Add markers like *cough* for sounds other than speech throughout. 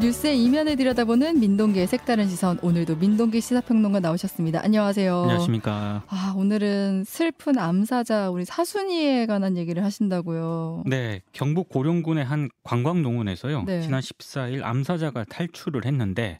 뉴스의 이면을 들여다보는 민동기의 색다른 시선. 오늘도 민동기 시사평론가 나오셨습니다. 안녕하세요. 안녕하십니까. 아, 오늘은 슬픈 암사자 우리 사순이에 관한 얘기를 하신다고요. 네, 경북 고령군의 한 관광농원에서요. 네. 지난 14일 암사자가 탈출을 했는데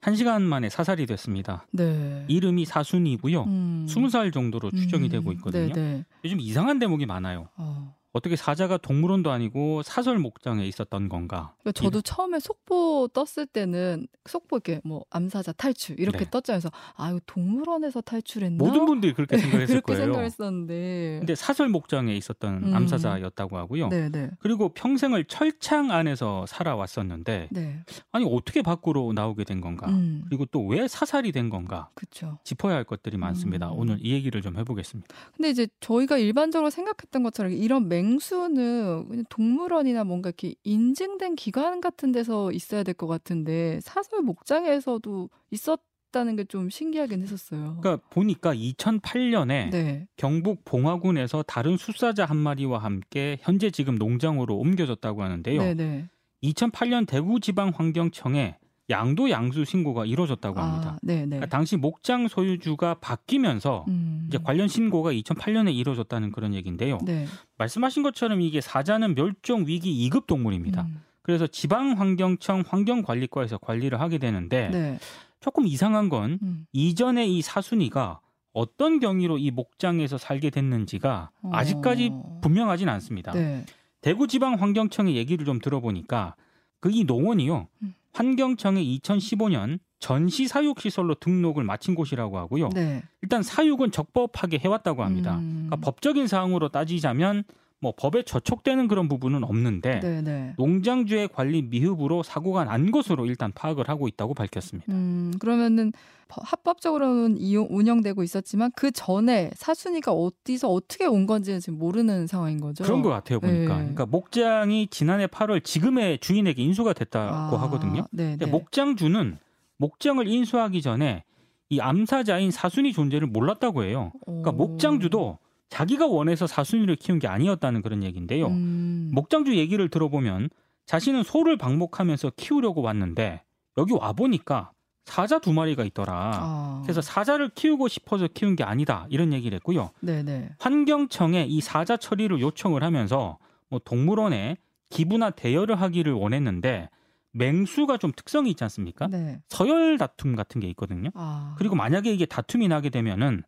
1시간 만에 사살이 됐습니다. 네. 이름이 사순이고요. 음. 20살 정도로 추정이 음. 되고 있거든요. 네, 네. 요즘 이상한 대목이 많아요. 어. 어떻게 사자가 동물원도 아니고 사설 목장에 있었던 건가? 그러니까 저도 처음에 속보 떴을 때는 속보 이렇게 뭐 암사자 탈출 이렇게 네. 떴잖아요. 그래서 아 이거 동물원에서 탈출했나? 모든 분들이 그렇게 생각했을 그렇게 거예요. 생각했었는데. 근데 사설 목장에 있었던 음. 암사자였다고 하고요. 네, 네. 그리고 평생을 철창 안에서 살아왔었는데 네. 아니 어떻게 밖으로 나오게 된 건가? 음. 그리고 또 왜 사살이 된 건가? 그렇죠. 짚어야 할 것들이 많습니다. 음. 오늘 이 얘기를 좀 해보겠습니다. 근데 이제 저희가 일반적으로 생각했던 것처럼 이런 맹 수는 그냥 동물원이나 뭔가 이렇게 인증된 기관 같은 데서 있어야 될 것 같은데 사설 목장에서도 있었 다는 게 좀 신기하긴 했었어요. 그러니까 보니까 2008년에 네. 경북 봉화군에서 다른 숫사자 한 마리와 함께 현재 지금 농장으로 옮겨졌다고 하는데요. 네, 네. 2008년 대구지방환경청에 양도 양수 신고가 이루어졌다고 합니다. 아, 네, 네. 그러니까 당시 목장 소유주가 바뀌면서 음. 이제 관련 신고가 2008년에 이루어졌다는 그런 얘기인데요. 네. 말씀하신 것처럼 이게 사자는 멸종 위기 2급 동물입니다. 음. 그래서 지방환경청 환경관리과에서 관리를 하게 되는데 네. 조금 조금 이상한 건 음. 이전에 이 사순이가 어떤 경위로 이 목장에서 살게 됐는지가 어. 아직까지 분명하진 않습니다. 네. 대구지방환경청의 얘기를 좀 들어보니까 그 이 농원이요. 음. 환경청에 2015년 전시 사육 시설로 등록을 마친 곳이라고 하고요. 네. 일단 사육은 적법하게 해왔다고 합니다. 음. 그러니까 법적인 사항으로 따지자면 뭐 법에 저촉되는 그런 부분은 없는데 네, 네. 농장주의 관리 미흡으로 사고가 난 것으로 일단 파악을 하고 있다고 밝혔습니다. 음, 그러면은 버- 합법적으로는 이용, 운영되고 있었지만 그 전에 사순이가 어디서 어떻게 온 건지는 지금 모르는 상황인 거죠. 그런 것 같아요 보니까. 네. 그러니까 목장이 지난해 8월 지금의 주인에게 인수가 됐다고 아, 하거든요. 네, 근데 네. 목장주는 목장을 인수하기 전에 이 암사자인 사순이 존재를 몰랐다고 해요. 그러니까 오. 목장주도 자기가 원해서 사순이를 키운 게 아니었다는 그런 얘기인데요. 음. 목장주 얘기를 들어보면 자신은 소를 방목하면서 키우려고 왔는데 여기 와 보니까 사자 두 마리가 있더라. 아. 그래서 사자를 키우고 싶어서 키운 게 아니다 이런 얘기를 했고요. 네네. 환경청에 이 사자 처리를 요청을 하면서 뭐 동물원에 기부나 대여를 하기를 원했는데 맹수가 좀 특성이 있지 않습니까? 네. 서열 다툼 같은 게 있거든요. 아. 그리고 만약에 이게 다툼이 나게 되면은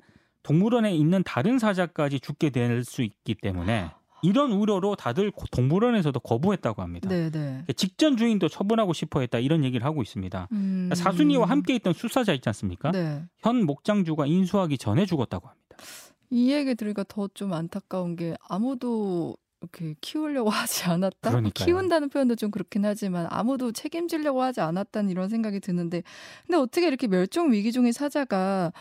동물원에 있는 다른 사자까지 죽게 될 수 있기 때문에 이런 우려로 다들 고- 동물원에서도 거부했다고 합니다. 네네. 직전 주인도 처분하고 싶어 했다 이런 얘기를 하고 있습니다. 음. 사순이와 함께 있던 수사자 있지 않습니까? 네. 현 목장주가 인수하기 전에 죽었다고 합니다. 이 얘기 들으니까 더 좀 안타까운 게 아무도 이렇게 키우려고 *laughs* 하지 않았다. 그러니까요. 키운다는 표현도 좀 그렇긴 하지만 아무도 책임지려고 하지 않았다는 이런 생각이 드는데 근데 어떻게 이렇게 멸종 위기 중의 사자가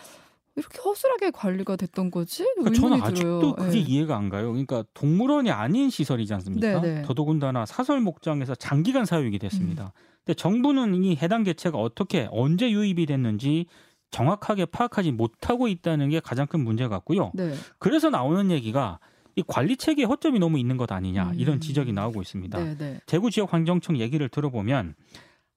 이렇게 허술하게 관리가 됐던 거지? 그러니까 저는 의문이 들어요. 아직도 그게 네. 이해가 안 가요. 그러니까 동물원이 아닌 시설이지 않습니까? 네, 네. 더더군다나 사설 목장에서 장기간 사육이 음. 됐습니다. 근데 정부는 이 해당 개체가 어떻게 언제 유입이 됐는지 정확하게 파악하지 못하고 있다는 게 가장 큰 문제 같고요. 네. 그래서 나오는 얘기가 이 관리 체계에 허점이 너무 있는 것 아니냐 음. 이런 지적이 나오고 있습니다. 네, 네. 대구 지역 환경청 얘기를 들어보면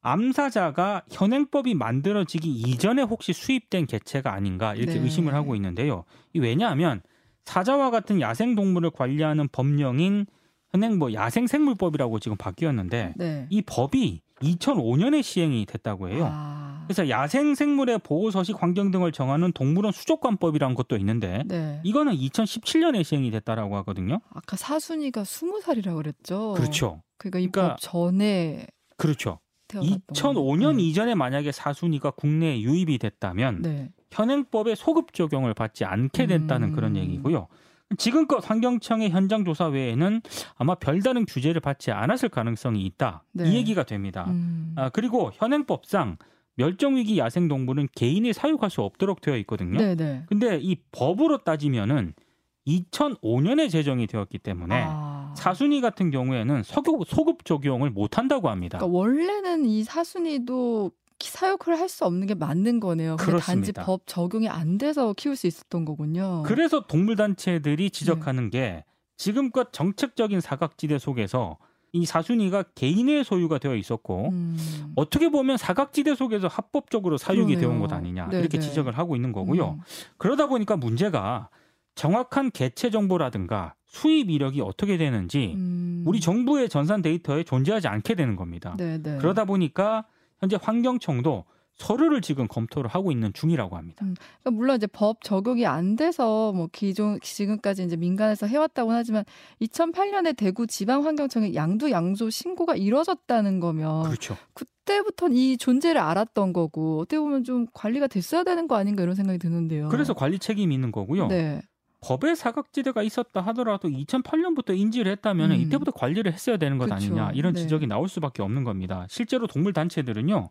암사자가 현행법이 만들어지기 이전에 혹시 수입된 개체가 아닌가 이렇게 네. 의심을 하고 있는데요. 이 왜냐하면 사자와 같은 야생 동물을 관리하는 법령인 현행 뭐 야생생물법이라고 지금 바뀌었는데 네. 이 법이 2005년에 시행이 됐다고 해요. 아. 그래서 야생생물의 보호 서식 환경 등을 정하는 동물원 수족관법이라는 것도 있는데 네. 이거는 2017년에 시행이 됐다라고 하거든요. 아까 사순이가 스무 살이라고 그랬죠. 그렇죠. 그러니까 이 그러니까 법 전에 그렇죠. 태어났던 2005년 네. 이전에 만약에 사순이가 국내에 유입이 됐다면 네. 현행법의 소급 적용을 받지 않게 됐다는 음. 그런 얘기고요. 지금껏 환경청의 현장 조사 외에는 아마 별다른 규제를 받지 않았을 가능성이 있다. 네. 이 얘기가 됩니다. 음. 아, 그리고 현행법상 멸종위기 야생동물은 개인이 사육할 수 없도록 되어 있거든요. 네, 네. 근데 이 법으로 따지면은 2005년에 제정이 되었기 때문에 아. 사순이 같은 경우에는 소급, 소급 적용을 못 한다고 합니다. 그러니까 원래는 이 사순이도 키- 사육을 할 수 없는 게 맞는 거네요. 단지. 법 적용이 안 돼서 키울 수 있었던 거군요. 그래서 동물단체들이 네. 지적하는 게 지금껏 정책적인 사각지대 속에서 이 사순이가 개인의 소유가 되어 있었고 음. 어떻게 보면 사각지대 속에서 합법적으로 사육이. 되어온 것 아니냐 네, 이렇게 네. 지적을 하고 있는 거고요. 음. 그러다 보니까 문제가 정확한 개체 정보라든가 수입 이력이 어떻게 되는지 음. 우리 정부의 전산 데이터에 존재하지 않게 되는 겁니다. 네, 네. 그러다 보니까 현재 환경청도 서류를 지금 검토를 하고 있는 중이라고 합니다. 그러니까 물론 이제 법 적용이 안 돼서 뭐 기존 지금까지 이제 민간에서 해왔다고 하지만 2008년에 대구 지방환경청에 양두 양조 신고가 이뤄졌다는 거면 그렇죠. 그때부터 이 존재를 알았던 거고 어떻게 보면 좀 관리가 됐어야 되는 거 아닌가 이런 생각이 드는데요. 그래서 관리 책임이 있는 거고요. 네. 법에 사각지대가 있었다 하더라도 2008년부터 인지를 했다면 음. 이때부터 관리를 했어야 되는 것 그쵸. 아니냐 이런 네. 지적이 나올 수밖에 없는 겁니다. 실제로 동물 단체들은요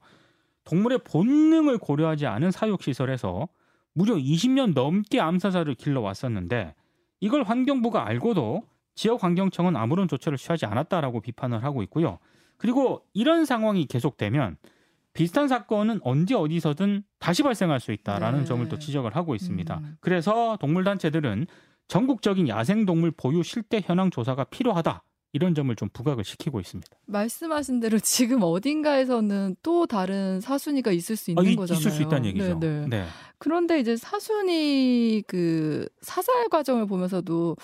동물의 본능을 고려하지 않은 사육 시설에서 무려 20년 넘게 암사자를 길러 왔었는데 이걸 환경부가 알고도 지역 환경청은 아무런 조처를 취하지 않았다라고 비판을 하고 있고요. 그리고 이런 상황이 계속되면 비슷한 사건은 언제 어디서든 다시 발생할 수 있다라는 네. 점을 또 지적을 하고 있습니다. 음. 그래서 동물 단체들은 전국적인 야생 동물 보유 실태 현황 조사가 필요하다. 이런 점을 좀 부각을 시키고 있습니다. 말씀하신 대로 지금 어딘가에서는 또 다른 사순이가 있을 수 있는 아, 이- 거잖아요. 있을 수 있다는 얘기죠. 네, 네. 네. 그런데 이제 사순이 그 사살 과정을 보면서도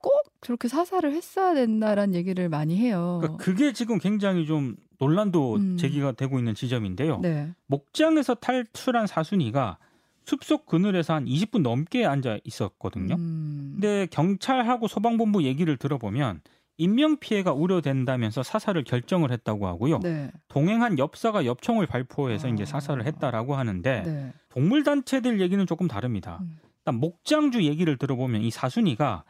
꼭 저렇게 사살을 했어야 된다라는 얘기를 많이 해요. 그러니까 그게 지금 굉장히 좀 논란도 음. 제기가 되고 있는 지점인데요. 네. 목장에서 탈출한 사순이가 숲속 그늘에서 한 20분 넘게 앉아 있었거든요. 음. 근데 경찰하고 소방본부 얘기를 들어보면 인명 피해가 우려된다면서 사살을 결정을 했다고 하고요. 네. 동행한 엽사가 엽총을 발포해서 아. 이제 사살을 했다라고 하는데 네. 동물 단체들 얘기는 조금 다릅니다. 음. 일단 목장주 얘기를 들어보면 이 사순이가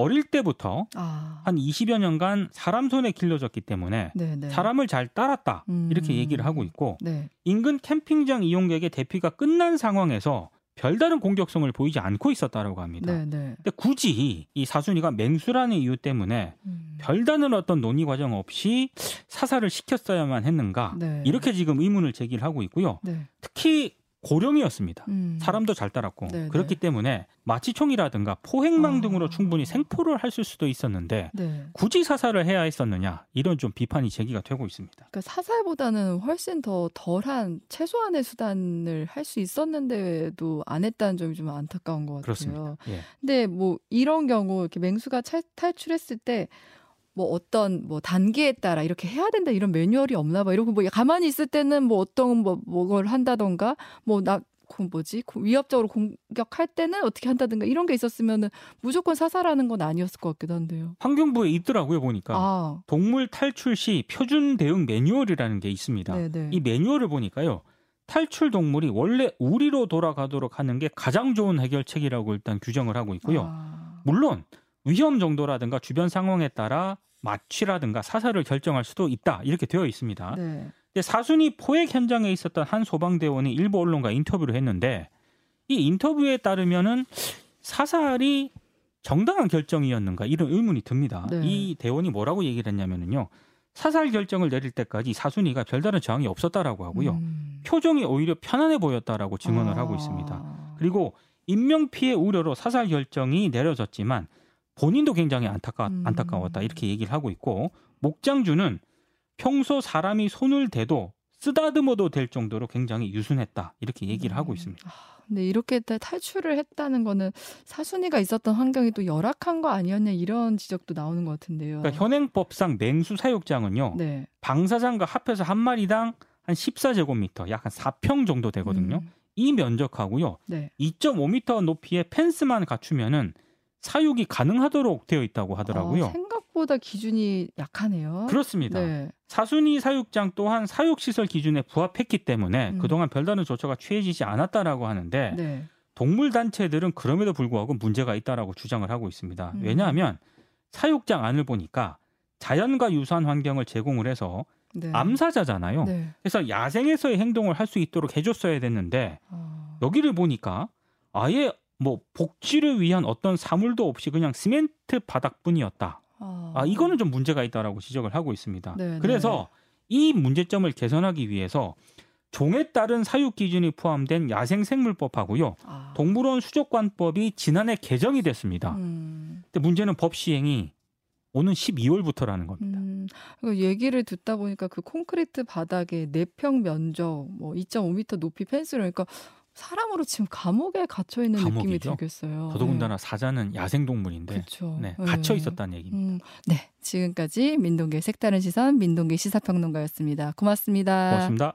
어릴 때부터 아. 한 20여 년간 사람 손에 길러졌기 때문에 네, 네. 사람을 잘 따랐다 음. 이렇게 얘기를 하고 있고 네. 인근 캠핑장 이용객의 대피가 끝난 상황에서 별다른 공격성을 보이지 않고 있었다라고 합니다. 네, 네. 근데 굳이 이 사순이가 맹수라는 이유 때문에 음. 별다른 어떤 논의 과정 없이 사살을 시켰어야만 했는가 네. 이렇게 지금 의문을 제기를 하고 있고요. 네. 특히 고령이었습니다. 음. 사람도 잘 따랐고 네, 그렇기 네. 때문에 마취총이라든가 포획망 아. 등으로 충분히 생포를 했을 수도 있었는데 네. 굳이 사살을 해야 했었느냐 이런 좀 비판이 제기가 되고 있습니다. 그러니까 사살보다는 훨씬 더 덜한 최소한의 수단을 할 수 있었는데도 안 했다는 점이 좀 안타까운 것 같아요. 그렇습니다. 예. 근데 뭐 이런 경우 이렇게 맹수가 차- 탈출했을 때 뭐 어떤 뭐 단계에 따라 이렇게 해야 된다 이런 매뉴얼이 없나 봐. 이러고 뭐 가만히 있을 때는 뭐 어떤 뭐 뭐걸 한다던가 뭐나 그 뭐지 그 위협적으로 공격할 때는 어떻게 한다든가 이런 게 있었으면은 무조건 사살하는 건 아니었을 것 같기도 한데요. 환경부에 있더라고요 보니까 아, 동물 탈출 시 표준 대응 매뉴얼이라는 게 있습니다. 네네. 이 매뉴얼을 보니까요. 탈출 동물이 원래 우리로 돌아가도록 하는 게 가장 좋은 해결책이라고 일단 규정을 하고 있고요. 아, 물론 위험 정도라든가 주변 상황에 따라 마취라든가 사살을 결정할 수도 있다 이렇게 되어 있습니다. 네. 근데 사순이 포획 현장에 있었던 한 소방대원이 일부 언론과 인터뷰를 했는데 이 인터뷰에 따르면은 사살이 정당한 결정이었는가 이런 의문이 듭니다. 네. 이 대원이 뭐라고 얘기를 했냐면은요. 사살 결정을 내릴 때까지 사순이가 별다른 저항이 없었다라고 하고요. 음. 표정이 오히려 편안해 보였다라고 증언을 하고 있습니다. 아. 그리고 인명 피해 우려로 사살 결정이 내려졌지만 본인도 굉장히 안타까, 음. 안타까웠다 이렇게 얘기를 하고 있고 목장주는 평소 사람이 손을 대도 쓰다듬어도 될 정도로 굉장히 유순했다 이렇게 얘기를 하고 음. 있습니다. 근데 이렇게 다- 탈출을 했다는 거는 사순이가 있었던 환경이 또 열악한 거 아니었냐 이런 지적도 나오는 것 같은데요. 그러니까 현행법상 맹수 사육장은요 네. 방사장과 합해서 한 마리당 한 14제곱미터 약 한 4평 정도 되거든요. 음, 이 면적하고요 네. 2.5m 높이의 펜스만 갖추면은 사육이 가능하도록 되어 있다고 하더라고요. 아, 생각보다 기준이 약하네요. 그렇습니다. 네. 사순이 사육장 또한 사육시설 기준에 부합했기 때문에 음. 그동안 별다른 조처가 취해지지 않았다라고 하는데 네. 동물 단체들은 그럼에도 불구하고 문제가 있다라고 주장을 하고 있습니다. 음. 왜냐하면 사육장 안을 보니까 자연과 유사한 환경을 제공을 해서 네. 암사자잖아요. 네. 그래서 야생에서의 행동을 할 수 있도록 해줬어야 됐는데 아, 여기를 보니까 아예 뭐 복지를 위한 어떤 사물도 없이 그냥 시멘트 바닥뿐이었다. 아, 아 이거는 좀 문제가 있다라고 지적을 하고 있습니다. 네, 그래서 이 문제점을 개선하기 위해서 종에 따른 사육 기준이 포함된 야생생물법하고요. 아, 동물원 수족관법이 지난해 개정이 됐습니다. 음, 근데 문제는 법 시행이 오는 12월부터라는 겁니다. 음, 그 얘기를 듣다 보니까 그 콘크리트 바닥에 4평 면적 뭐 2.5m 높이 펜스를 그러니까 사람으로 지금 감옥에 갇혀 있는 느낌이. 들겠어요. 더더군다나 사자는 야생 동물인데. 네, 갇혀 있었다는 얘기입니다. 음, 네, 지금까지 민동기의 색다른 시선 민동기 시사평론가였습니다. 고맙습니다. 고맙습니다.